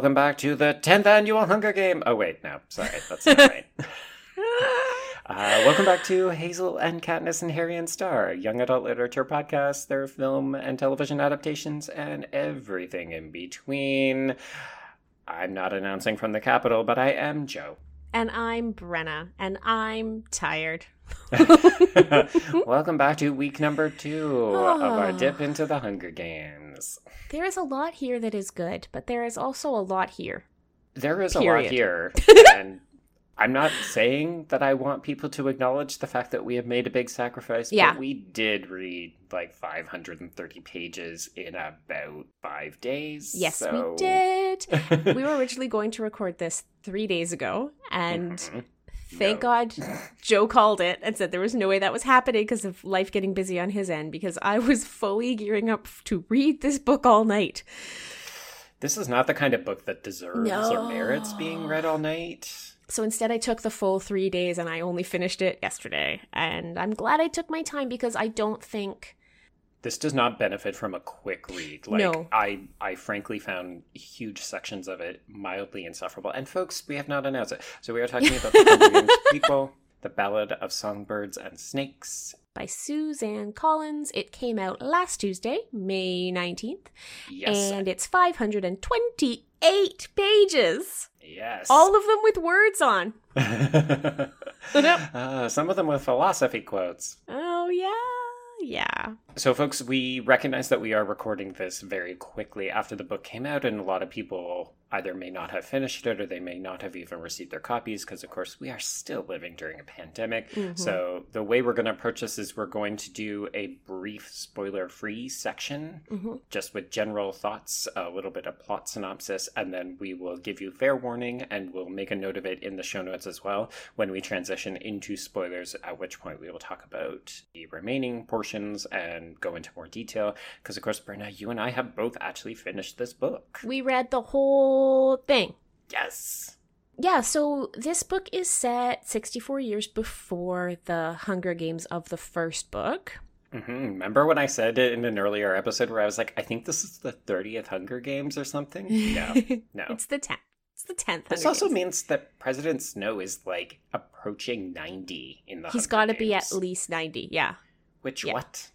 welcome back to the 10th annual Hunger Game. Oh, wait, no, sorry, that's not right. Uh, welcome back to Hazel and Katniss and Harry and Starr, young adult literature podcast, their film and television adaptations, and everything in between. I'm not announcing from the Capitol, but I am Joe. And I'm Brenna, and I'm tired. welcome back to week number two of our dip into the Hunger Games. There is a lot here that is good, but there is also a lot here. There is Period. a lot here. and I'm not saying that I want people to acknowledge the fact that we have made a big sacrifice, Yeah. but we did read like 530 pages in about five days. Yes, so- we did. we were originally going to record this three days ago, and Mhm. Thank No. God Joe called it and said there was no way that was happening because of life getting busy on his end. Because I was fully gearing up to read this book all night. This is not the kind of book that deserves or merits being read all night. So instead, I took the full three days and I only finished it yesterday. And I'm glad I took my time because I don't think. This does not benefit from a quick read. Like No. I, I frankly found huge sections of it mildly insufferable. And folks, we have not announced it. So we are talking about the Hunger Games prequel, The Ballad of Songbirds and Snakes. By Suzanne Collins. It came out last Tuesday, May 19th, Yes. and it's 528 pages. yes. All of them with words on. uh, some of them with philosophy quotes. Oh, yeah. Yeah. So, folks, we recognize that we are recording this very quickly after the book came out, and a lot of people either may not have finished it or they may not have even received their copies because, of course, we are still living during a pandemic. Mhm. So, the way we're going to approach this is we're going to do a brief spoiler free section hmm just with general thoughts, a little bit of plot synopsis, and then we will give you fair warning and we'll make a note of it in the show notes as well when we transition into spoilers, at which point we will talk about the remaining portions and go into more detail. Because, of course, Brenna, you and I have both actually finished this book. We read the whole thing. Yes. Yeah, so this book is set 64 years before the Hunger Games of the first book. hmm Remember when I said it in an earlier episode where I was like, I think this is the 30th Hunger Games or something? No, no. it's the 10th. It's the 10th. This Hunger also Games. means that President Snow is like approaching 90 in the He's got to be at least 90. Yeah. Which yeah. what?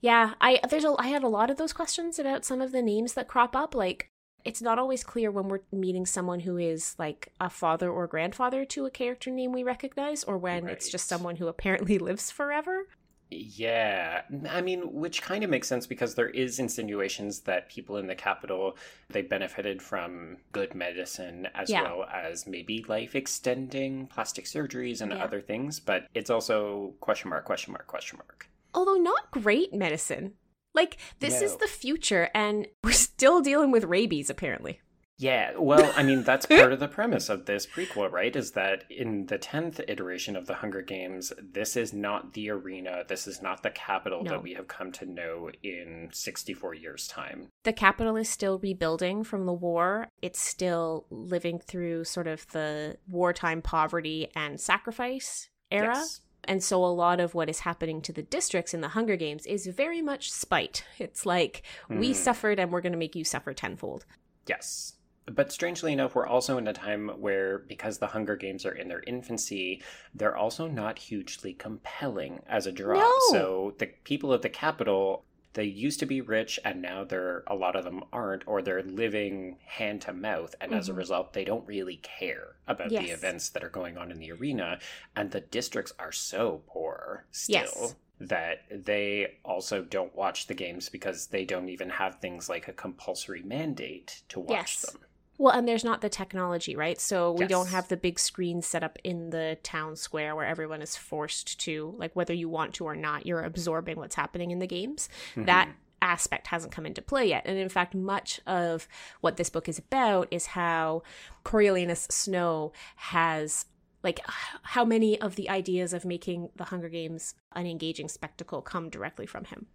Yeah, I there's a I had a lot of those questions about some of the names that crop up like it's not always clear when we're meeting someone who is like a father or grandfather to a character name we recognize or when it's just someone who apparently lives forever. Yeah, I mean, which kind of makes sense because there is insinuations that people in the capital they benefited from good medicine as Yeah. well as maybe life extending plastic surgeries and Yeah. other things, but it's also question mark question mark question mark. Although not great medicine. Like this is the future and we're still dealing with rabies apparently. Yeah, well, I mean, that's part of the premise of this prequel, right? Is that in the 10th iteration of the Hunger Games, this is not the arena, this is not the capital No. that we have come to know in 64 years' time. The capital is still rebuilding from the war. It's still living through sort of the wartime poverty and sacrifice era. Yes. And so a lot of what is happening to the districts in the Hunger Games is very much spite. It's like, we Mhm. suffered and we're going to make you suffer tenfold. Yes. But strangely enough, we're also in a time where, because the Hunger Games are in their infancy, they're also not hugely compelling as a draw. No. So the people at the capital, they used to be rich, and now they're a lot of them aren't, or they're living hand to mouth, and as a Mhm. result, they don't really care about the events that are going on in the arena. And the districts are so poor still. Yes. That they also don't watch the games because they don't even have things like a compulsory mandate to watch Yes. them. Well, and there's not the technology, right? So we don't have the big screen set up in the town square where everyone is forced to, like, whether you want to or not, you're absorbing what's happening in the games. That Mhm. aspect hasn't come into play yet. And in fact, much of what this book is about is how Coriolanus Snow has like how many of the ideas of making the Hunger Games an engaging spectacle come directly from him.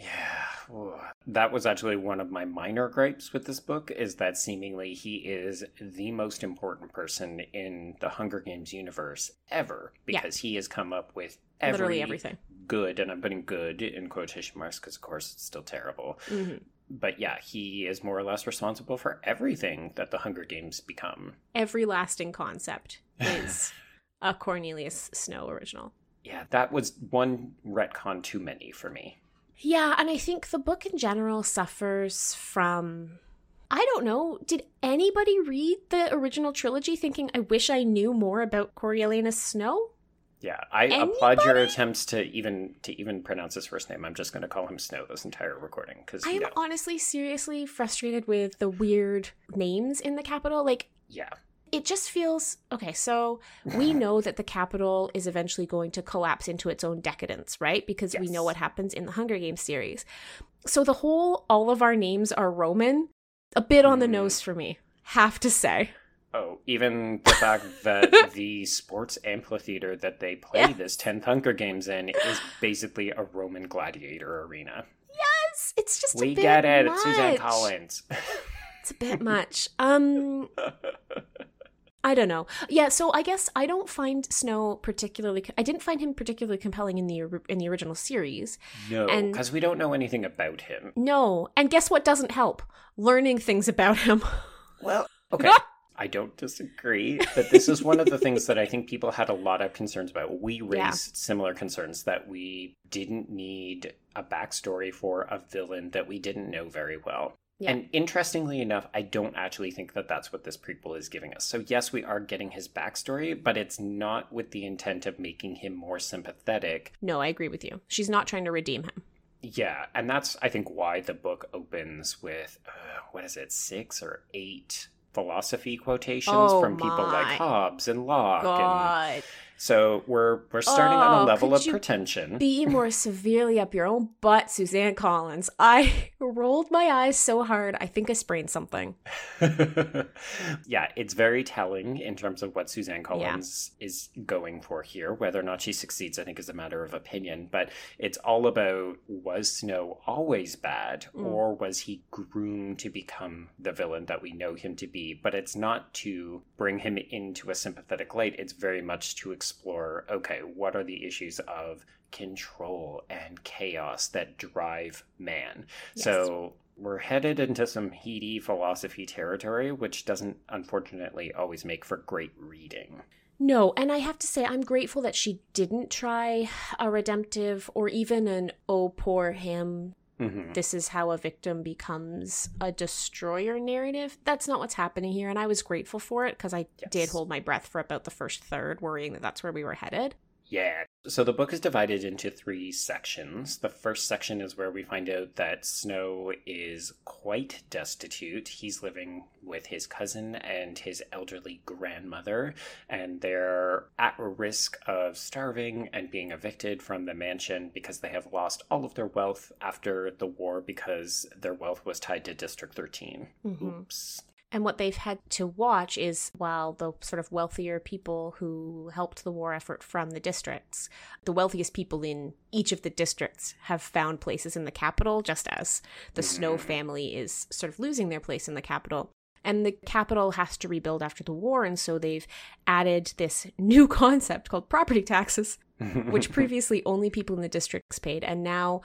Yeah, ooh. that was actually one of my minor gripes with this book is that seemingly he is the most important person in the Hunger Games universe ever Yeah. because he has come up with every Literally everything. good, and I'm putting good in quotation marks because, of course, it's still terrible. hmm But yeah, he is more or less responsible for everything that the Hunger Games become. Every lasting concept is a Cornelius Snow original. Yeah, that was one retcon too many for me. Yeah, and I think the book in general suffers from. I don't know. Did anybody read the original trilogy thinking, I wish I knew more about Coriolanus Snow? Yeah, I applaud your attempts to even to even pronounce his first name. I'm just going to call him Snow this entire recording because I am honestly seriously frustrated with the weird names in the capital. Like, yeah, it just feels okay. So we know that the capital is eventually going to collapse into its own decadence, right? Because we know what happens in the Hunger Games series. So the whole all of our names are Roman, a bit on the Mm. nose for me. Have to say. Oh, even the fact that the sports amphitheater that they play Yeah. this 10th Hunger Games in is basically a Roman gladiator arena. Yes, it's just a We get it. much. It's Suzanne Collins. It's a bit much. Um, I don't know. Yeah, so I guess I don't find Snow particularly. I didn't find him particularly compelling in the in the original series. no, because we don't know anything about him. No, and guess what doesn't help? Learning things about him. Well, okay. I don't disagree, but this is one of the things that I think people had a lot of concerns about. We raised Yeah. similar concerns that we didn't need a backstory for a villain that we didn't know very well. Yeah. And interestingly enough, I don't actually think that that's what this prequel is giving us. So, yes, we are getting his backstory, but it's not with the intent of making him more sympathetic. No, I agree with you. She's not trying to redeem him. Yeah, and that's, I think, why the book opens with, uh, what is it, six or eight philosophy quotations Oh from people like Hobbes and Locke. And God, so we're we're starting on Oh, a level could of pretension. be more severely up your own butt, Suzanne Collins. I rolled my eyes so hard, I think I sprained something. yeah, it's very telling in terms of what Suzanne Collins is going for here. Whether or not she succeeds, I think, is a matter of opinion. But it's all about was Snow always bad, Mm. or was he groomed to become the villain that we know him to be? But it's not to bring him into a sympathetic light. It's very much to explore okay, what are the issues of control and chaos that drive man? Yes. So we're headed into some heady philosophy territory, which doesn't unfortunately always make for great reading. No, and I have to say, I'm grateful that she didn't try a redemptive or even an oh, poor him. Hmm This is how a victim becomes a destroyer narrative. That's not what's happening here, and I was grateful for it because I did hold my breath for about the first third, worrying that that's where we were headed. Yeah. So the book is divided into three sections. The first section is where we find out that Snow is quite destitute. He's living with his cousin and his elderly grandmother, and they're at risk of starving and being evicted from the mansion because they have lost all of their wealth after the war because their wealth was tied to District 13. Mhm. Oops. And what they've had to watch is while the sort of wealthier people who helped the war effort from the districts, the wealthiest people in each of the districts have found places in the capital, just as the Snow Mhm. family is sort of losing their place in the capital. And the capital has to rebuild after the war, and so they've added this new concept called property taxes, which previously only people in the districts paid, and now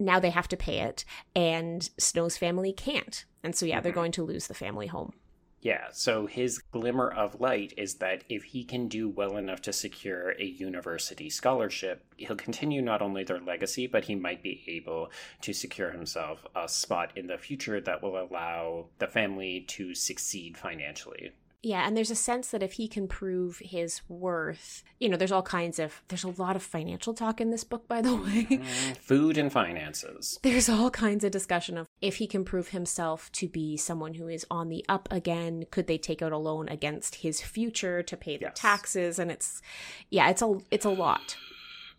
now they have to pay it, and Snow's family can't. And so yeah, they're Mhm. going to lose the family home. Yeah, so his glimmer of light is that if he can do well enough to secure a university scholarship, he'll continue not only their legacy, but he might be able to secure himself a spot in the future that will allow the family to succeed financially. Yeah, and there's a sense that if he can prove his worth, you know, there's all kinds of there's a lot of financial talk in this book by the way. Mm, Food and finances. There's all kinds of discussion of if he can prove himself to be someone who is on the up again, could they take out a loan against his future to pay the Yes. taxes and it's yeah, it's a it's a lot.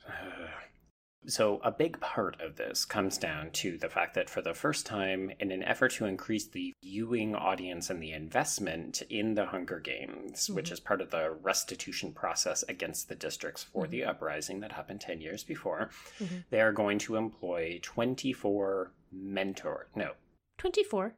So, a big part of this comes down to the fact that for the first time, in an effort to increase the viewing audience and the investment in the Hunger Games, which is part of the restitution process against the districts for the uprising that happened 10 years before, Mhm. they are going to employ 24 mentor, no, 24.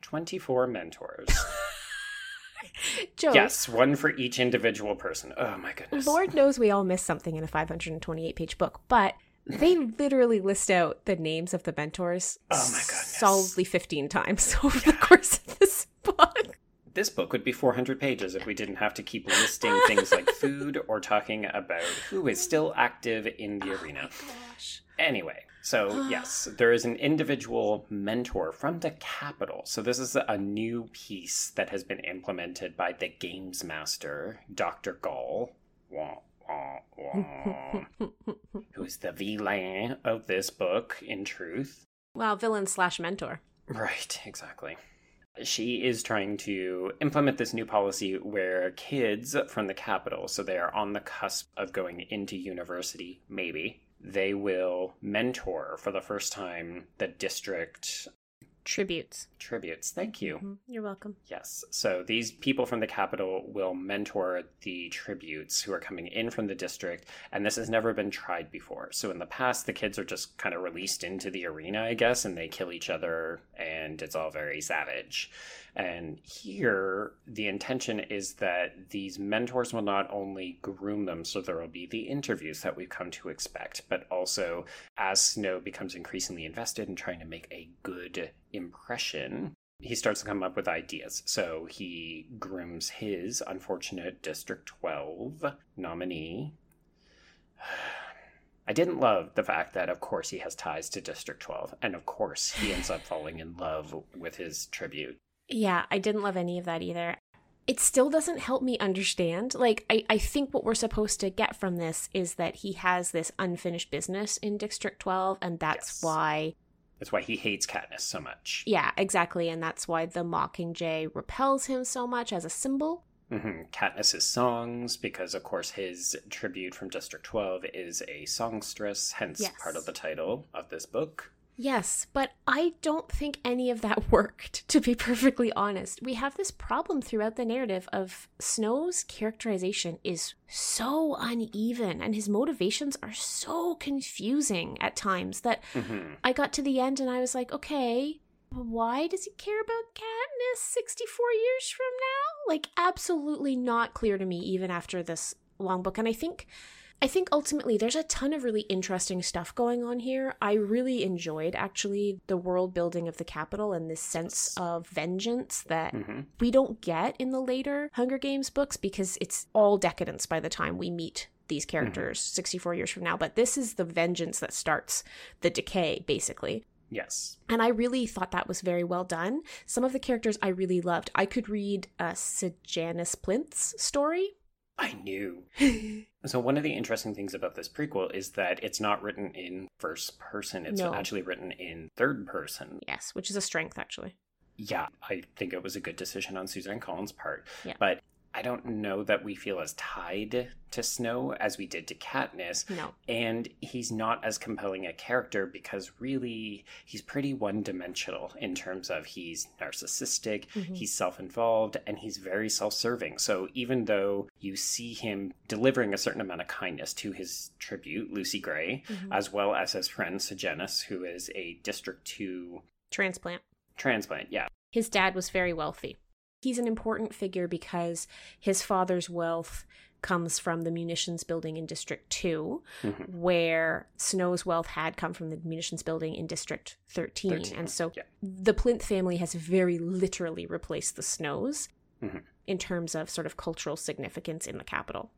24 mentors. Joe, yes, one for each individual person. Oh my goodness. Lord knows we all miss something in a 528 page book, but they literally list out the names of the mentors Oh my goodness. solidly 15 times over the course of this book. This book would be 400 pages if we didn't have to keep listing things like food or talking about who is still active in the oh arena. Gosh. Anyway, so yes, there is an individual mentor from the capital. So this is a new piece that has been implemented by the games master, Dr. Gaul. Wah, wah, wah, who is the villain of this book, in truth. Well, villain slash mentor. Right, exactly. She is trying to implement this new policy where kids from the capital, so they are on the cusp of going into university, maybe, they will mentor for the first time the district Tributes. tributes. Thank you. Mhm. You're welcome. Yes. So these people from the capital will mentor the tributes who are coming in from the district, and this has never been tried before. So in the past, the kids are just kind of released into the arena, I guess, and they kill each other, and it's all very savage. And here, the intention is that these mentors will not only groom them, so there will be the interviews that we've come to expect, but also as Snow becomes increasingly invested in trying to make a good impression, he starts to come up with ideas. So he grooms his unfortunate District 12 nominee. I didn't love the fact that, of course, he has ties to District 12, and of course, he ends up falling in love with his tribute. Yeah, I didn't love any of that either. It still doesn't help me understand. Like, I, I think what we're supposed to get from this is that he has this unfinished business in District 12, and that's Yes. why, That's why he hates Katniss so much. yeah, exactly. And that's why the Mockingjay repels him so much as a symbol. hmm Katniss's songs, because of course his tribute from District 12 is a songstress, hence Yes. part of the title of this book. Yes, but I don't think any of that worked, to be perfectly honest. We have this problem throughout the narrative of Snow's characterization is so uneven and his motivations are so confusing at times that hmm I got to the end and I was like, okay, why does he care about Katniss 64 years from now? Like, absolutely not clear to me, even after this long book. And I think. I think ultimately there's a ton of really interesting stuff going on here. I really enjoyed actually the world building of the capital and this sense of vengeance that hmm we don't get in the later Hunger Games books because it's all decadence by the time we meet these characters 64 years from now. But this is the vengeance that starts the decay, basically. Yes. And I really thought that was very well done. Some of the characters I really loved. I could read uh, Sejanus Plinth's story. I knew. So one of the interesting things about this prequel is that it's not written in first person. It's No. actually written in third person. yes, which is a strength, actually. Yeah, I think it was a good decision on Suzanne Collins' part. Yeah. But I don't know that we feel as tied to Snow as we did to Katniss. No. And he's not as compelling a character because really he's pretty one dimensional in terms of he's narcissistic, Mhm. he's self involved, and he's very self serving. So even though you see him delivering a certain amount of kindness to his tribute, Lucy Gray, Mhm. as well as his friend Sejanus, who is a District 2 Transplant. transplant, yeah. His dad was very wealthy. He's an important figure because his father's wealth comes from the munitions building in District 2, Mhm. where Snow's wealth had come from the munitions building in District 13. 13, And so yeah. the Plinth family has very literally replaced the Snows Mhm. in terms of sort of cultural significance in the capital.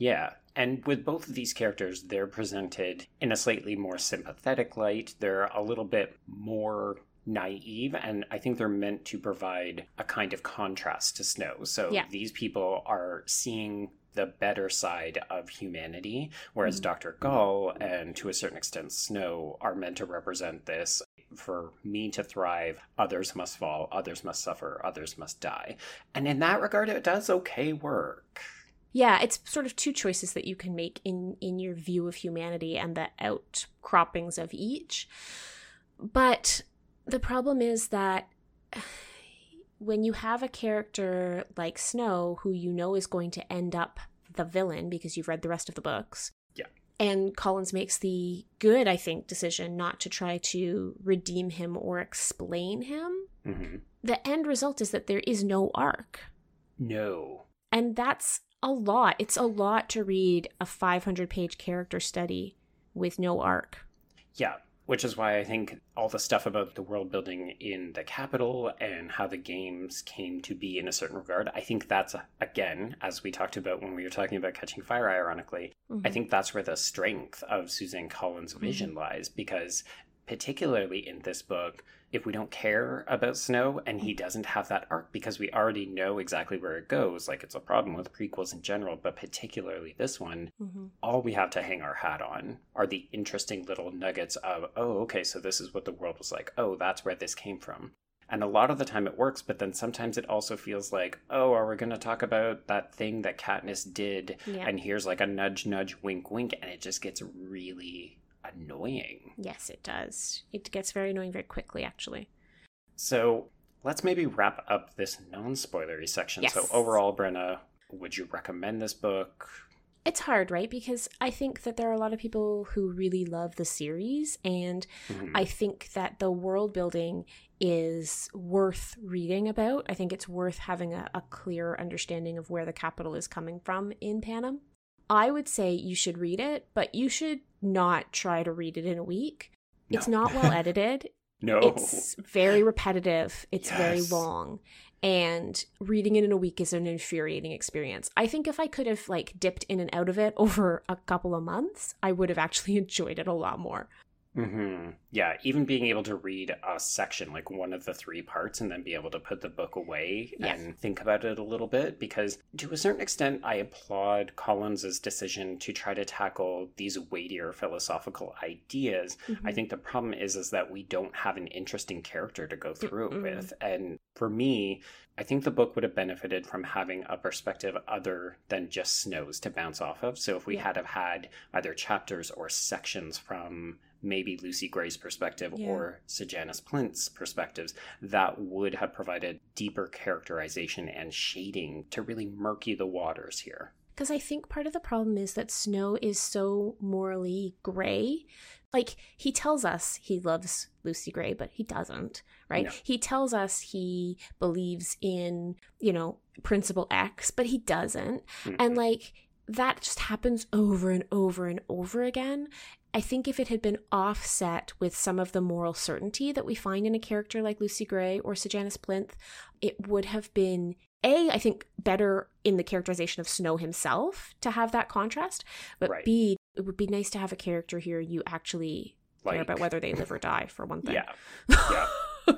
Yeah, and with both of these characters, they're presented in a slightly more sympathetic light. They're a little bit more naive, and I think they're meant to provide a kind of contrast to Snow. So Yeah. these people are seeing the better side of humanity, whereas Mhm. Dr. Gaul and to a certain extent Snow are meant to represent this. For me to thrive, others must fall, others must suffer, others must die. And in that regard, it does okay work. Yeah, it's sort of two choices that you can make in in your view of humanity and the outcroppings of each. But the problem is that when you have a character like Snow who you know is going to end up the villain because you've read the rest of the books. Yeah. And Collins makes the good, I think, decision not to try to redeem him or explain him. hmm The end result is that there is no arc. No. And that's a lot. It's a lot to read a 500 page character study with no arc. Yeah, which is why I think all the stuff about the world building in the capital and how the games came to be in a certain regard, I think that's, again, as we talked about when we were talking about Catching Fire, ironically, mm-hmm. I think that's where the strength of Suzanne Collins' vision mm-hmm. lies because particularly in this book, if we don't care about Snow and he doesn't have that arc because we already know exactly where it goes, like it's a problem with prequels in general, but particularly this one, mm-hmm. all we have to hang our hat on are the interesting little nuggets of, oh, okay, so this is what the world was like. Oh, that's where this came from. And a lot of the time it works, but then sometimes it also feels like, oh, are we going to talk about that thing that Katniss did? Yeah. And here's like a nudge, nudge, wink, wink. And it just gets really annoying. Yes, it does. It gets very annoying very quickly, actually. So let's maybe wrap up this non spoilery section. Yes. So, overall, Brenna, would you recommend this book? It's hard, right? Because I think that there are a lot of people who really love the series, and mm-hmm. I think that the world building is worth reading about. I think it's worth having a, a clear understanding of where the capital is coming from in Panem. I would say you should read it, but you should not try to read it in a week. No. It's not well edited. no. It's very repetitive. It's yes. very long. And reading it in a week is an infuriating experience. I think if I could have like dipped in and out of it over a couple of months, I would have actually enjoyed it a lot more. Mm-hmm. Yeah, even being able to read a section, like one of the three parts, and then be able to put the book away and think about it a little bit, because to a certain extent, I applaud Collins's decision to try to tackle these weightier philosophical ideas. Mm-hmm. I think the problem is is that we don't have an interesting character to go through mm-hmm. it with, and for me, I think the book would have benefited from having a perspective other than just Snow's to bounce off of. So if we yeah. had have had either chapters or sections from maybe Lucy Gray's perspective yeah. or Sejanus Plinth's perspectives, that would have provided deeper characterization and shading to really murky the waters here. Because I think part of the problem is that Snow is so morally gray. Like, he tells us he loves Lucy Gray, but he doesn't, right? No. He tells us he believes in, you know, Principle X, but he doesn't. Mm-hmm. And, like, that just happens over and over and over again. I think if it had been offset with some of the moral certainty that we find in a character like Lucy Gray or Sejanus Plinth, it would have been a I think better in the characterization of Snow himself to have that contrast, but right. B it would be nice to have a character here you actually like, care about whether they live or die for one thing. Yeah. Yeah.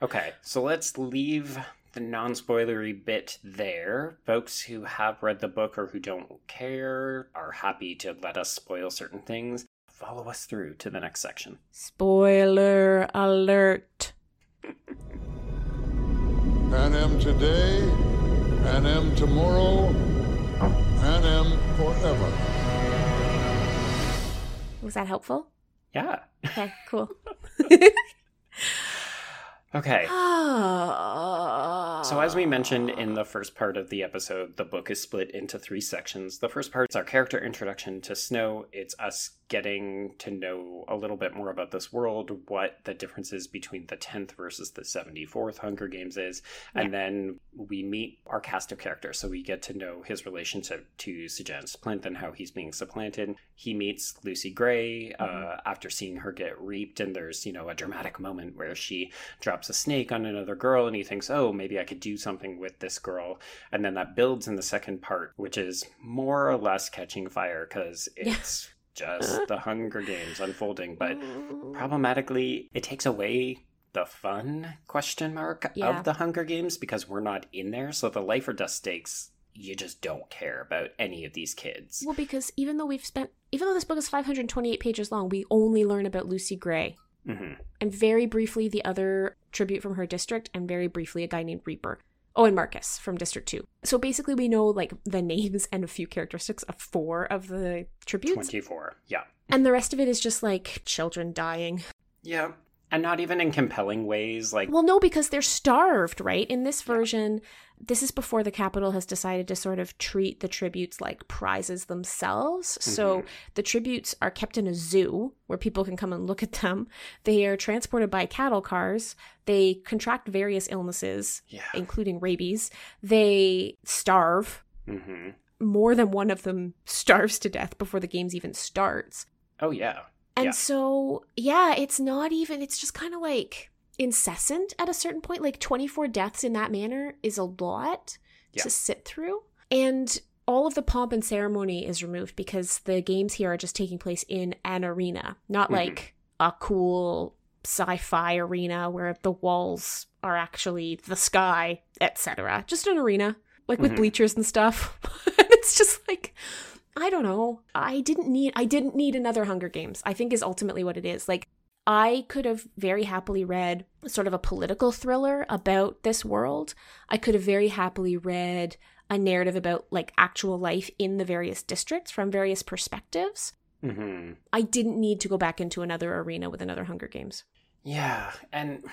okay, so let's leave the non spoilery bit there. Folks who have read the book or who don't care are happy to let us spoil certain things. Follow us through to the next section. Spoiler alert. Panem today, Panem tomorrow, Panem forever. Was that helpful? Yeah. Okay, cool. Okay. Ah. so, as we mentioned in the first part of the episode, the book is split into three sections. The first part is our character introduction to Snow. It's us getting to know a little bit more about this world, what the differences between the 10th versus the 74th Hunger Games is. Yeah. And then we meet our cast of characters. So, we get to know his relationship to Sejanus Plinth and how he's being supplanted. He meets Lucy Gray uh, mm-hmm. uh, after seeing her get reaped, and there's, you know, a dramatic moment where she drops drops a snake on another girl and he thinks, oh, maybe I could do something with this girl. And then that builds in the second part, which is more or less catching fire because it's just the Hunger Games unfolding. But problematically, it takes away the fun question mark yeah. of the Hunger Games because we're not in there. So the life or death stakes you just don't care about any of these kids. Well, because even though we've spent, even though this book is 528 pages long, we only learn about Lucy Gray. Mm-hmm. And very briefly, the other tribute from her district, and very briefly, a guy named Reaper. Oh, and Marcus from District 2. So basically, we know like the names and a few characteristics of four of the tributes. 24, yeah. And the rest of it is just like children dying. Yeah. And not even in compelling ways. Like, well, no, because they're starved, right? In this version, this is before the capital has decided to sort of treat the tributes like prizes themselves. Mm-hmm. So the tributes are kept in a zoo where people can come and look at them. They are transported by cattle cars. They contract various illnesses, yeah. including rabies. They starve. Mm-hmm. More than one of them starves to death before the games even starts. Oh yeah. And Yeah. so, yeah, it's not even, it's just kind of like incessant at a certain point. Like 24 deaths in that manner is a lot Yeah. to sit through. And all of the pomp and ceremony is removed because the games here are just taking place in an arena, not Mhm. like a cool sci-fi arena where the walls are actually the sky, etc. Just an arena, like with Mhm. bleachers and stuff. it's just like I don't know. I didn't need I didn't need another Hunger Games. I think is ultimately what it is. Like I could have very happily read sort of a political thriller about this world. I could have very happily read a narrative about like actual life in the various districts from various perspectives. hmm I didn't need to go back into another arena with another Hunger Games. Yeah, and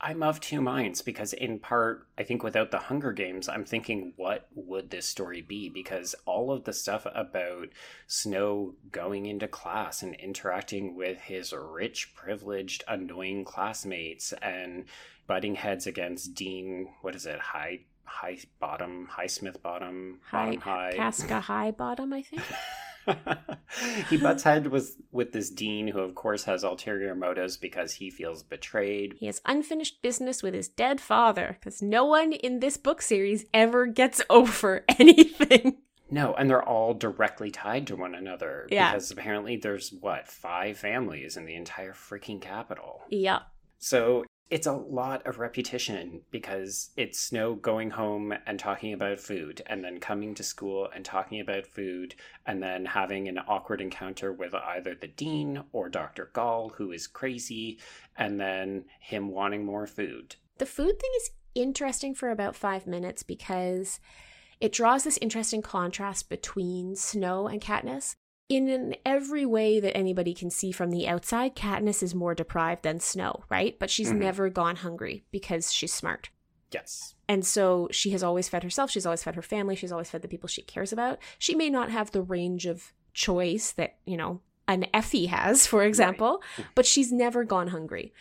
I'm of two minds because, in part, I think without the Hunger Games, I'm thinking, what would this story be? Because all of the stuff about Snow going into class and interacting with his rich, privileged, annoying classmates and butting heads against Dean, what is it, High. High bottom, high Smith bottom, High bottom high. Casca Highbottom, I think. he butts head with with this dean, who of course has ulterior motives because he feels betrayed. He has unfinished business with his dead father because no one in this book series ever gets over anything. No, and they're all directly tied to one another. Yeah. Because apparently there's what, five families in the entire freaking capital. yeah. So it's a lot of repetition because it's Snow going home and talking about food, and then coming to school and talking about food, and then having an awkward encounter with either the dean or Dr. Gaul, who is crazy, and then him wanting more food. The food thing is interesting for about five minutes because it draws this interesting contrast between Snow and Katniss. In every way that anybody can see from the outside, Katniss is more deprived than Snow, right? But she's Mhm. never gone hungry because she's smart. Yes. And so she has always fed herself, she's always fed her family, she's always fed the people she cares about. She may not have the range of choice that, you know, an Effie has, for example, but she's never gone hungry.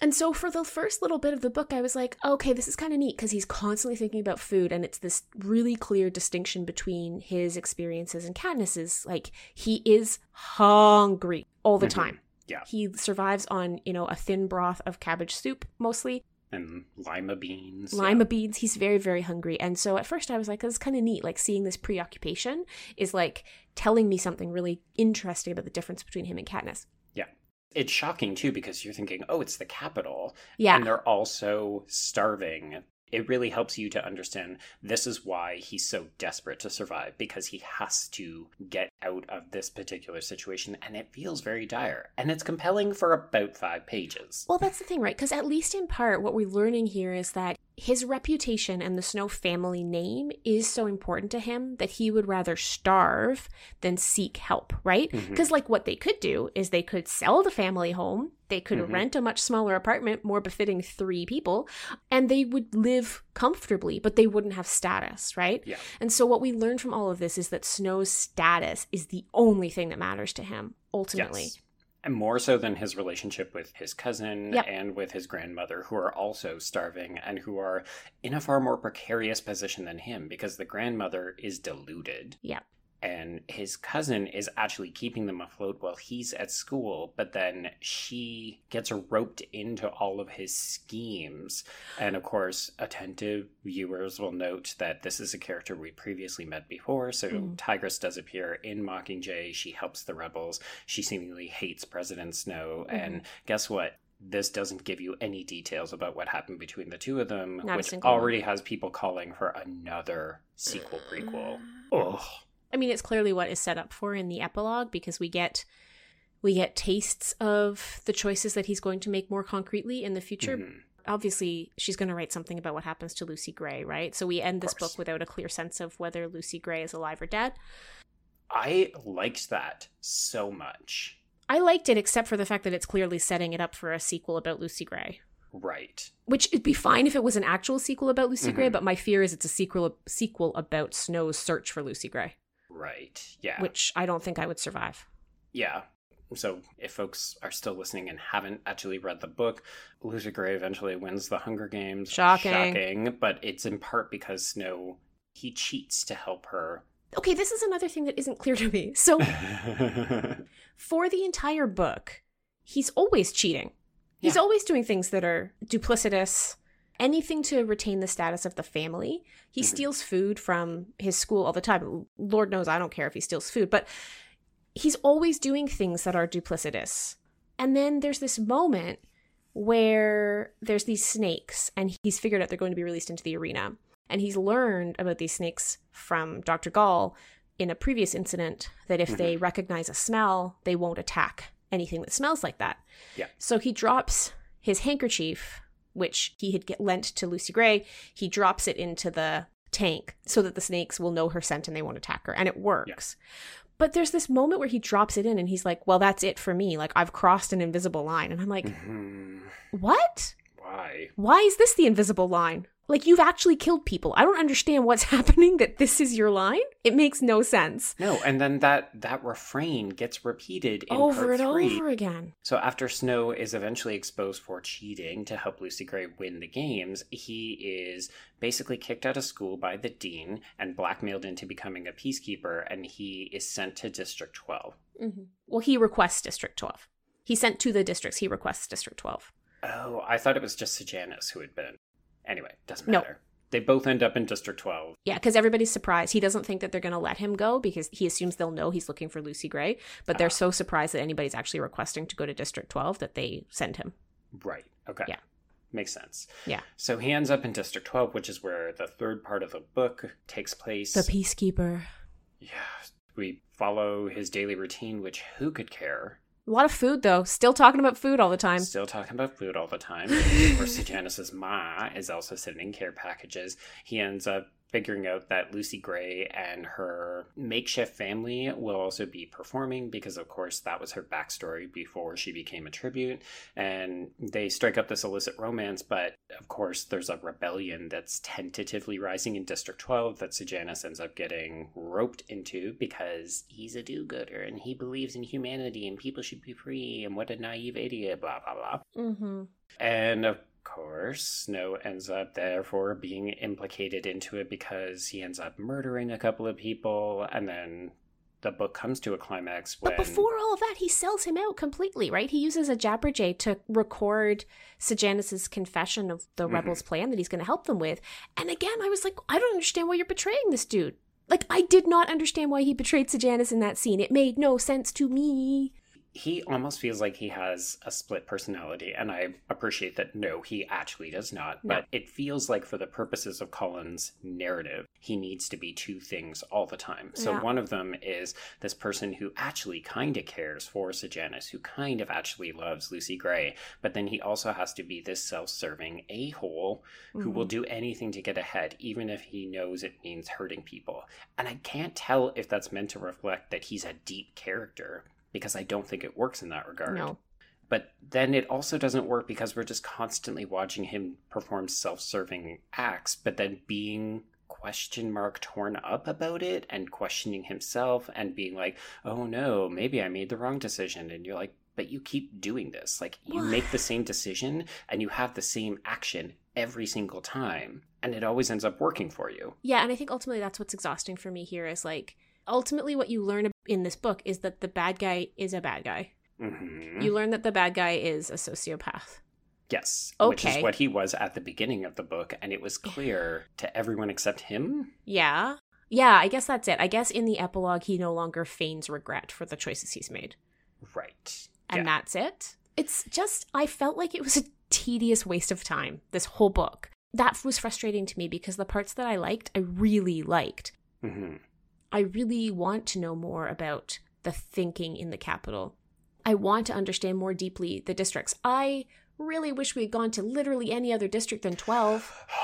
And so for the first little bit of the book, I was like, okay, this is kind of neat because he's constantly thinking about food, and it's this really clear distinction between his experiences and Katniss's. Like, he is hungry all the Mhm. time. Yeah. He survives on, you know, a thin broth of cabbage soup mostly And lima beans. lima beans. He's very, very hungry. And so at first I was like, this is kind of neat. Like seeing this preoccupation is like telling me something really interesting about the difference between him and Katniss. It's shocking too because you're thinking, oh, it's the capital. Yeah. And they're also starving. It really helps you to understand this is why he's so desperate to survive because he has to get out of this particular situation and it feels very dire. And it's compelling for about five pages. Well, that's the thing, right? Because at least in part, what we're learning here is that his reputation and the Snow family name is so important to him that he would rather starve than seek help, right? Because, like, what they could do is they could sell the family home, they could Mhm. rent a much smaller apartment, more befitting three people, and they would live comfortably, but they wouldn't have status, right? Yeah. And so, what we learn from all of this is that Snow's status is the only thing that matters to him, ultimately. Yes. And more so than his relationship with his cousin Yep. and with his grandmother, who are also starving and who are in a far more precarious position than him because the grandmother is deluded. Yep. And his cousin is actually keeping them afloat while he's at school, but then she gets roped into all of his schemes. And of course, attentive viewers will note that this is a character we previously met before. So Mhm. Tigris does appear in Mockingjay. She helps the rebels. She seemingly hates President Snow. And guess what? This doesn't give you any details about what happened between the two of them, Not which single one. already has people calling for another sequel prequel. Ugh. I mean, it's clearly what is set up for in the epilogue because we get we get tastes of the choices that he's going to make more concretely in the future. Mhm. Obviously, she's going to write something about what happens to Lucy Gray, right? So we end this book without a clear sense of whether Lucy Gray is alive or dead. I liked that so much. I liked it except for the fact that it's clearly setting it up for a sequel about Lucy Gray. Right. Which it'd be fine if it was an actual sequel about Lucy Gray, Mhm. but my fear is it's a sequel sequel about Snow's search for Lucy Gray, Right. Yeah. which I don't think I would survive. Yeah. So if folks are still listening and haven't actually read the book, Lucy Gray eventually wins the Hunger Games. Shocking. Shocking. But it's in part because Snow he cheats to help her okay, this is another thing that isn't clear to me. So for the entire book, he's always cheating. He's Yeah. always doing things that are duplicitous, anything to retain the status of the family. He Mhm. steals food from his school all the time. Lord knows I don't care if he steals food, but he's always doing things that are duplicitous. And then there's this moment where there's these snakes, and he's figured out they're going to be released into the arena. And he's learned about these snakes from Dr. Gaul in a previous incident that if they recognize a smell, they won't attack anything that smells like that. Yeah. So he drops his handkerchief, which he had get lent to Lucy Gray, he drops it into the tank so that the snakes will know her scent and they won't attack her. And it works. But there's this moment where he drops it in and he's like, Well, that's it for me. Like, I've crossed an invisible line. And I'm like, Mhm. What? Why? Why is this the invisible line? Like, you've actually killed people. I don't understand what's happening that this is your line. It makes no sense. No, and then that that refrain gets repeated in over and three. over again. So after Snow is eventually exposed for cheating to help Lucy Gray win the games, he is basically kicked out of school by the dean and blackmailed into becoming a peacekeeper, and he is sent to District 12. Mm-hmm. Well, he requests District 12. He sent to the districts, he requests District 12. Oh, I thought it was just Sejanus who had been. Anyway, doesn't No. matter. They both end up in District 12. Yeah, because everybody's surprised. He doesn't think that they're going to let him go because he assumes they'll know he's looking for Lucy Gray. But they're Ah. so surprised that anybody's actually requesting to go to District 12 that they send him. Right. Okay. Yeah. Makes sense. Yeah. So he ends up in District 12, which is where the third part of the book takes place. The Peacekeeper. Yeah. We follow his daily routine, which who could care? A lot of food, though. Still talking about food all the time. Still talking about food all the time. of course, Janice's ma is also sending care packages. He ends up figuring out that Lucy Gray and her makeshift family will also be performing because, of course, that was her backstory before she became a tribute. And they strike up this illicit romance, but of course, there's a rebellion that's tentatively rising in District 12 that Sejanus ends up getting roped into because he's a do gooder and he believes in humanity and people should be free and what a naive idiot, blah, blah, blah. Mm-hmm. And of course, Snow ends up therefore being implicated into it because he ends up murdering a couple of people, and then the book comes to a climax when. But before all of that, he sells him out completely, right? He uses a Jabberjay to record Sejanus's confession of the Mhm. rebels' plan that he's going to help them with. And again, I was like, I don't understand why you're betraying this dude. Like, I did not understand why he betrayed Sejanus in that scene. It made no sense to me. He almost feels like he has a split personality, and I appreciate that no, he actually does not. No. But it feels like, for the purposes of Collins' narrative, he needs to be two things all the time. So Yeah. one of them is this person who actually kind of cares for Sejanus, who kind of actually loves Lucy Gray, but then he also has to be this self serving a hole who will mm-hmm. do anything to get ahead, even if he knows it means hurting people. And I can't tell if that's meant to reflect that he's a deep character, because I don't think it works in that regard. No. But then it also doesn't work because we're just constantly watching him perform self serving acts, but then being question mark torn up about it and questioning himself and being like, oh no, maybe I made the wrong decision. And you're like, but you keep doing this. Like, you make the same decision and you have the same action every single time. And it always ends up working for you. Yeah, and I think ultimately that's what's exhausting for me here is like, ultimately what you learn in this book is that the bad guy is a bad guy. hmm You learn that the bad guy is a sociopath. Yes. okay. Which is what he was at the beginning of the book. And it was clear to everyone except him. Yeah. Yeah, I guess that's it. I guess in the epilogue, he no longer feigns regret for the choices he's made. Right. And yeah. that's it. It's just, I felt like it was a tedious waste of time, this whole book. That was frustrating to me because the parts that I liked, I really liked. hmm I really want to know more about the thinking in the capital. I want to understand more deeply the districts. I really wish we had gone to literally any other district than 12.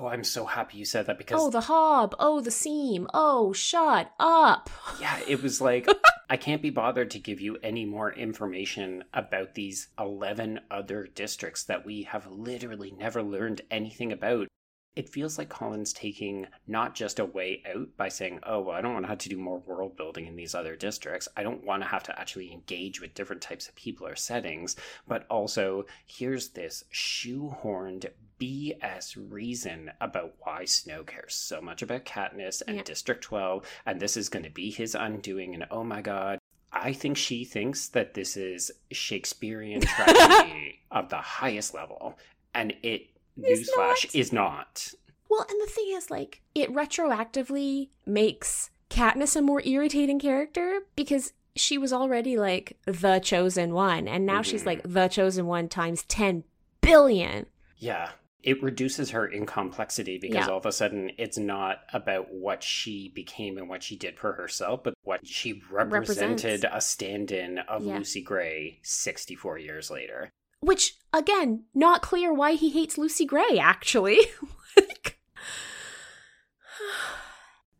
Oh, I'm so happy you said that because Oh, the hob. Oh, the seam. Oh, shut up. yeah, it was like I can't be bothered to give you any more information about these 11 other districts that we have literally never learned anything about. It feels like Collins' taking not just a way out by saying, oh, well, I don't want to have to do more world building in these other districts. I don't want to have to actually engage with different types of people or settings, but also here's this shoehorned BS reason about why Snow cares so much about Katniss and Yeah. District 12, and this is going to be his undoing, and oh my god. I think she thinks that this is Shakespearean tragedy of the highest level, and it, newsflash, is not. Well, and the thing is, like, it retroactively makes Katniss a more irritating character because she was already like the chosen one, and now she's Mhm. like the chosen one times 10 billion. Yeah. It reduces her in complexity because Yeah. all of a sudden it's not about what she became and what she did for herself, but what she represented Represents. a stand in of Yeah. Lucy Gray 64 years later. Which, again, not clear why he hates Lucy Gray, actually. like,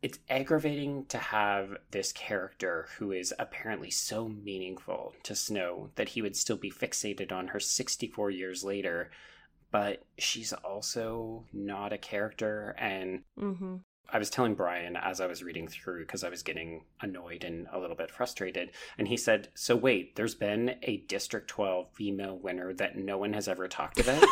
It's aggravating to have this character who is apparently so meaningful to Snow that he would still be fixated on her 64 years later, but she's also not a character and hmm I was telling Brian as I was reading through because I was getting annoyed and a little bit frustrated. And he said, So wait, there's been a District 12 female winner that no one has ever talked about?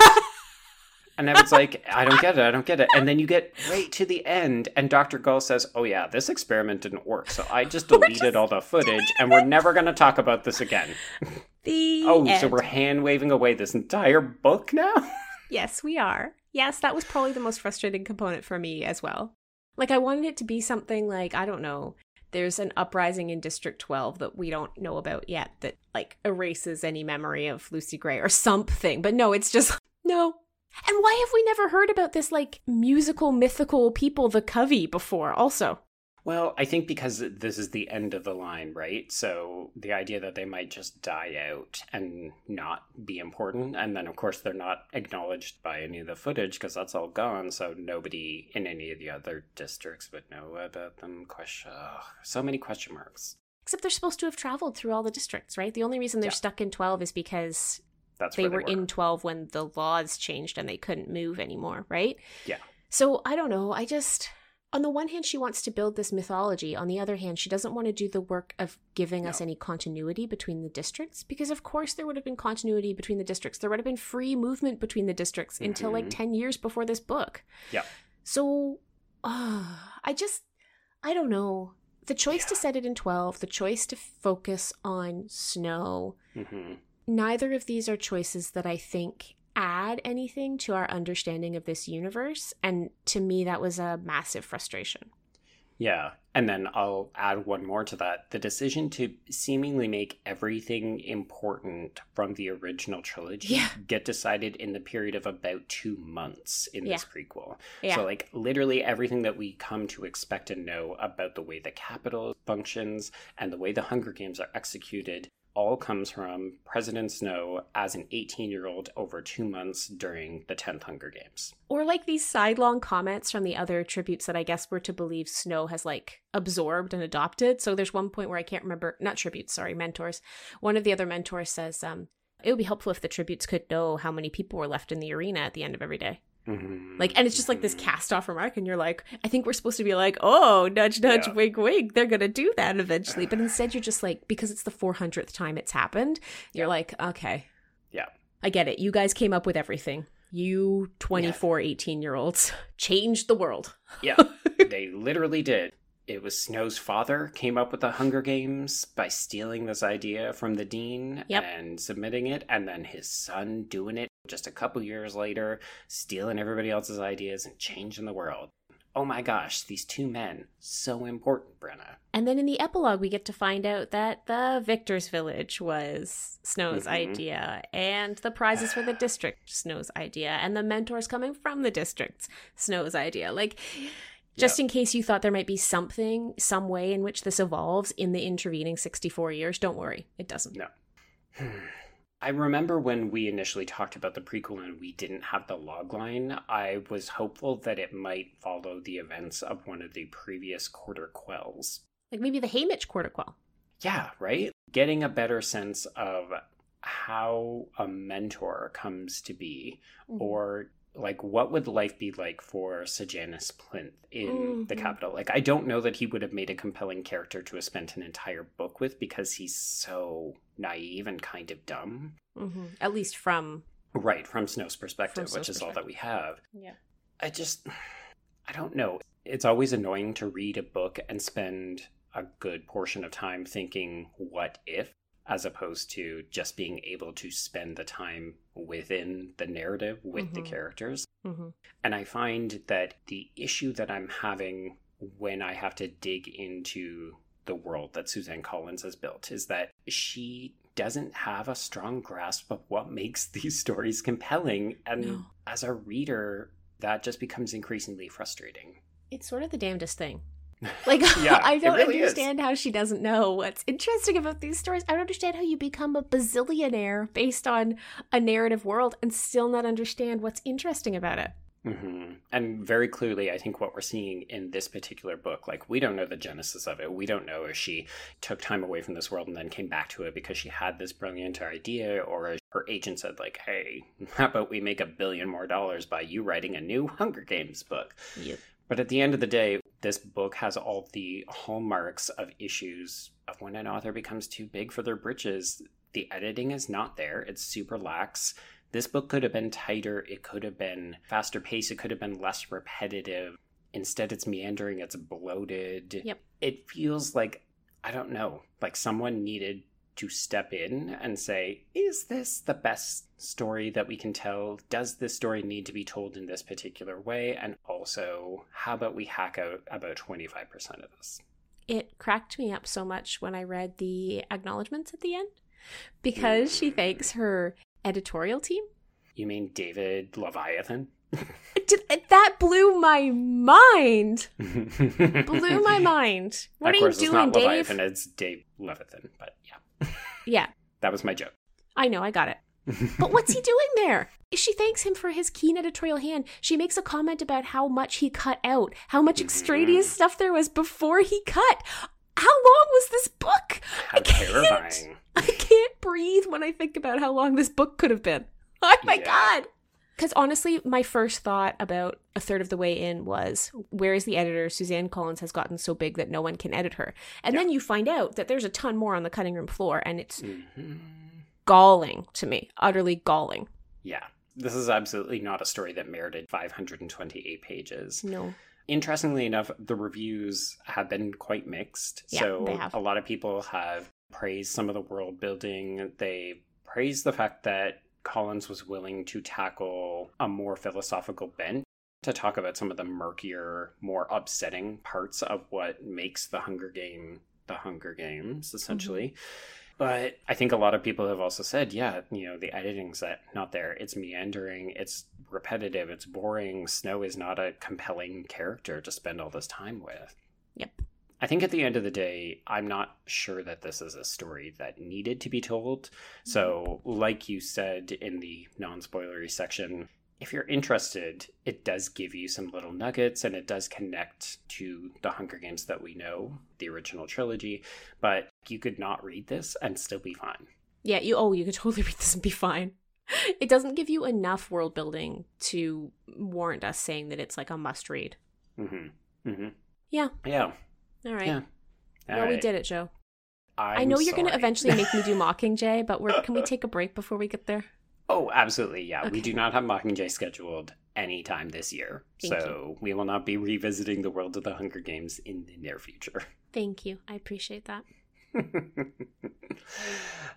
and I was like, I don't get it. I don't get it. And then you get right to the end, and Dr. Gaul says, Oh, yeah, this experiment didn't work. So I just deleted just all the footage, and we're never going to talk about this again. The Oh, so we're hand waving away this entire book now? Yes, we are. Yes, that was probably the most frustrating component for me as well. Like, I wanted it to be something like, I don't know, there's an uprising in District 12 that we don't know about yet that, like, erases any memory of Lucy Gray or something. But no, it's just, no. And why have we never heard about this, like, musical, mythical people, the Covey, before, also? Well, I think because this is the end of the line, right? So the idea that they might just die out and not be important, and then of course they're not acknowledged by any of the footage because that's all gone. So nobody in any of the other districts would know about them. Question, ugh, so many question marks. Except they're supposed to have traveled through all the districts, right? The only reason they're Yeah. stuck in 12 is because That's they where were in 12 when the laws changed and they couldn't move anymore, right? Yeah. So I don't know. I just, on the one hand, she wants to build this mythology. On the other hand, she doesn't want to do the work of giving us any continuity between the districts because, of course, there would have been continuity between the districts. There would have been free movement between the districts until like Mhm. 10 years before this book. Yeah. So uh, I just, I don't know. The choice to set it in 12, the choice to focus on snow, hmm neither of these are choices that I think add anything to our understanding of this universe. And to me, that was a massive frustration. Yeah. And then I'll add one more to that. The decision to seemingly make everything important from the original trilogy Yeah. get decided in the period of about two months in this prequel. Yeah. So, like, literally everything that we come to expect and know about the way the Capitol functions and the way the Hunger Games are executed all comes from President Snow as an 18 year old over two months during the 10th Hunger Games. or like these sidelong comments from the other tributes that I guess were to believe Snow has like absorbed and adopted. So there's one point where I can't remember, not tributes, sorry, mentors. One of the other mentors says, um, it would be helpful if the tributes could know how many people were left in the arena at the end of every day. Mhm. Like, and it's just like this Mhm. cast off remark, and you're like, I think we're supposed to be like, oh, nudge, nudge, Yeah. wink, wink. They're gonna do that eventually, but instead you're just like, because it's the 400th time it's happened, you're Yeah. like, okay, Yeah. I get it. You guys came up with everything. You 24, 18 year olds changed the world. Yeah, they literally did. It was Snow's father came up with the Hunger Games by stealing this idea from the dean Yep. and submitting it, and then his son doing it just a couple years later, stealing everybody else's ideas and changing the world. Oh my gosh, these two men, so important, Brenna. And then in the epilogue, we get to find out that the Victor's Village was Snow's Mhm. idea, and the prizes for the district, Snow's idea, and the mentors coming from the districts, Snow's idea. Like, just in case you thought there might be something, some way in which this evolves in the intervening 64 years, don't worry, it doesn't. No. I remember when we initially talked about the prequel and we didn't have the logline, I was hopeful that it might follow the events of one of the previous quarter quells. Like maybe the Haymitch Quarterquell. Yeah, right? Getting a better sense of how a mentor comes to be Mm-hmm. or like what would life be like for Sejanus Plinth in the Mhm. Capitol? Like I don't know that he would have made a compelling character to have spent an entire book with because he's so naive and kind of dumb. hmm At least from Right, from Snow's perspective, From which Snow's is all that we have. yeah. I just I don't know. It's always annoying to read a book and spend a good portion of time thinking what if as opposed to just being able to spend the time within the narrative with the Mhm. characters. hmm And I find that the issue that I'm having when I have to dig into the world that Suzanne Collins has built is that she doesn't have a strong grasp of what makes these stories compelling. And No. as a reader, that just becomes increasingly frustrating. It's sort of the damnedest thing. Like, Yeah, I don't really is. understand how she doesn't know what's interesting about these stories. I don't understand how you become a bazillionaire based on a narrative world and still not understand what's interesting about it. hmm And very clearly, I think what we're seeing in this particular book, like, we don't know the genesis of it. We don't know if she took time away from this world and then came back to it because she had this brilliant idea, or her agent said, like, hey, how about we make a billion more dollars by you writing a new Hunger Games book? Yep. But at the end of the day, this book has all the hallmarks of issues of when an author becomes too big for their britches. The editing is not there, it's super lax. This book could have been tighter, it could have been faster paced, it could have been less repetitive. Instead, it's meandering, it's bloated. Yep. It feels like, I don't know, like someone needed to step in and say, is this the best story that we can tell? Does this story need to be told in this particular way? And also, how about we hack out about 25% of this? It cracked me up so much when I read the acknowledgments at the end because she thanks her editorial team. You mean David Levithan? That blew my mind. Blew my mind. What of are course, you it's doing, not Dave? Levithan, it's Dave Levithan. But yeah, Yeah, that was my joke. I know, I got it. But what's he doing there? She thanks him for his keen editorial hand. She makes a comment about how much he cut out, how much extraneous Mhm. stuff there was before he cut. How long was this book? How I terrifying. I can't breathe when I think about how long this book could have been. Oh my Yeah. god. Because honestly, my first thought about a third of the way in was where is the editor? Suzanne Collins has gotten so big that no one can edit her. And Yeah. then you find out that there's a ton more on the cutting room floor, and it's Mhm. galling to me. Utterly galling. Yeah, this is absolutely not a story that merited 528 pages. No. Interestingly enough, the reviews have been quite mixed. Yeah, so they have. a lot of people have praised some of the world building. They praised the fact that Collins was willing to tackle a more philosophical bent to talk about some of the murkier, more upsetting parts of what makes the Hunger Game the Hunger Games, essentially. Mm-hmm. But I think a lot of people have also said, yeah, you know, the editing's not there. It's meandering, it's repetitive, it's boring. Snow is not a compelling character to spend all this time with. Yep. I think at the end of the day, I'm not sure that this is a story that needed to be told. So, like you said in the non spoilery section, if you're interested, it does give you some little nuggets and it does connect to the Hunger Games that we know, the original trilogy. But you could not read this and still be fine. Yeah, you oh, you could totally read this and be fine. It doesn't give you enough world building to warrant us saying that it's like a must read. Mm-hmm. Mm-hmm. Yeah. Yeah. All right. Yeah. well, we did it, Joe. I'm i know you're going to eventually make me do Mockingjay, but we're, can we take a break before we get there? Oh, absolutely. Yeah. We do not have Mockingjay scheduled anytime this year. Thank so we will not be revisiting the world of the Hunger Games in the near future. Thank you. I appreciate that.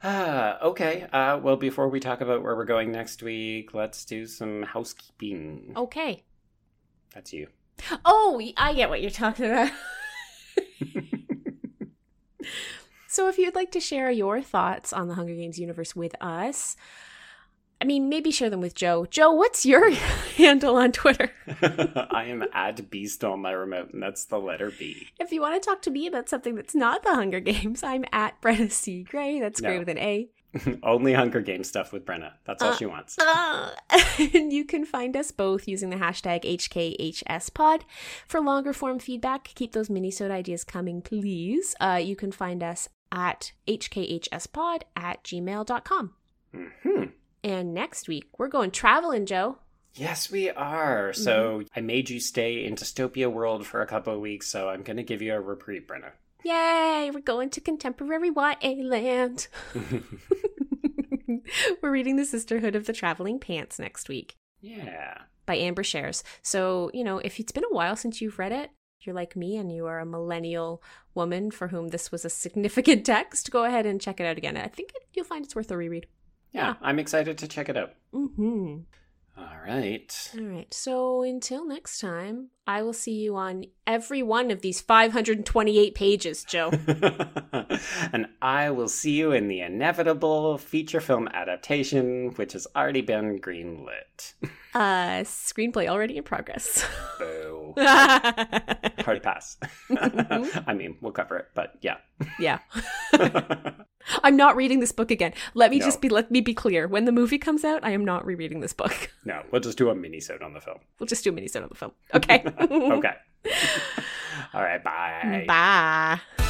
Ah, okay. Uh, well, before we talk about where we're going next week, let's do some housekeeping. Okay. That's you. Oh, I get what you're talking about. so, if you'd like to share your thoughts on the Hunger Games universe with us, I mean, maybe share them with Joe. Joe, what's your handle on Twitter? I am at Beast on my remote, and that's the letter B. If you want to talk to me about something that's not the Hunger Games, I'm at Brenna C. Gray. That's Gray with an A. Only Hunger Games stuff with Brenna. That's all Uh, she wants. Uh, and you can find us both using the hashtag HKHSPod. For longer form feedback, keep those mini-sode ideas coming, please. Uh, you can find us at HKHSPod at gmail.com. hmm And next week, we're going traveling, Joe. Yes, we are. So I made you stay in Dystopia World for a couple of weeks, so I'm going to give you a reprieve, Brenna. Yay, we're going to contemporary YA land. we're reading The Sisterhood of the Traveling Pants next week yeah. by Ann Brashares. So, you know, if it's been a while since you've read it, you're like me and you are a millennial woman for whom this was a significant text, go ahead and check it out again. I think it, you'll find it's worth a reread. Yeah, Yeah. I'm excited to check it out. Mm-hmm. All right. All right. So until next time, I will see you on every one of these 528 pages, Joe. and I will see you in the inevitable feature film adaptation, which has already been greenlit. uh, screenplay already in progress. Boo. Hard pass. I mean, we'll cover it, but yeah. yeah. I'm not reading this book again. Let me No. just be let me be clear. When the movie comes out, I am not rereading this book. no, we'll just do a mini-sode on the film. We'll just do a mini on the film. Okay. Okay. All right, bye. Bye.